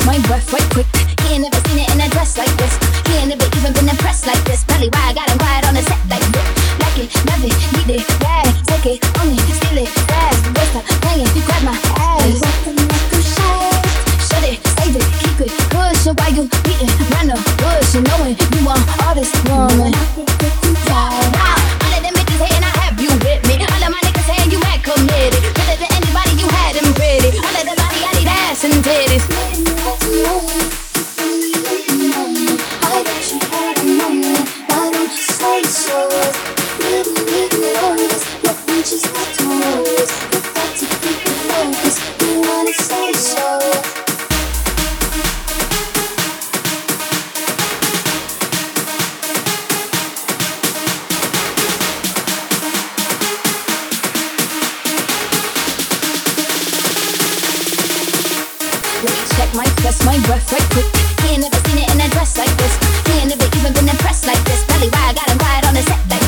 my my breath right quick. He ain't never seen it in a dress like this. He ain't never even been impressed like this. Probably why I got him quiet on the set like this. Like it, love it, need it, bad. Take it, own it, steal it, fast. Waste time playing, you my chest, my breath right quick. He ain't never seen it in a dress like this. He ain't never even been impressed like this. Probably why I got him quiet on the set. Like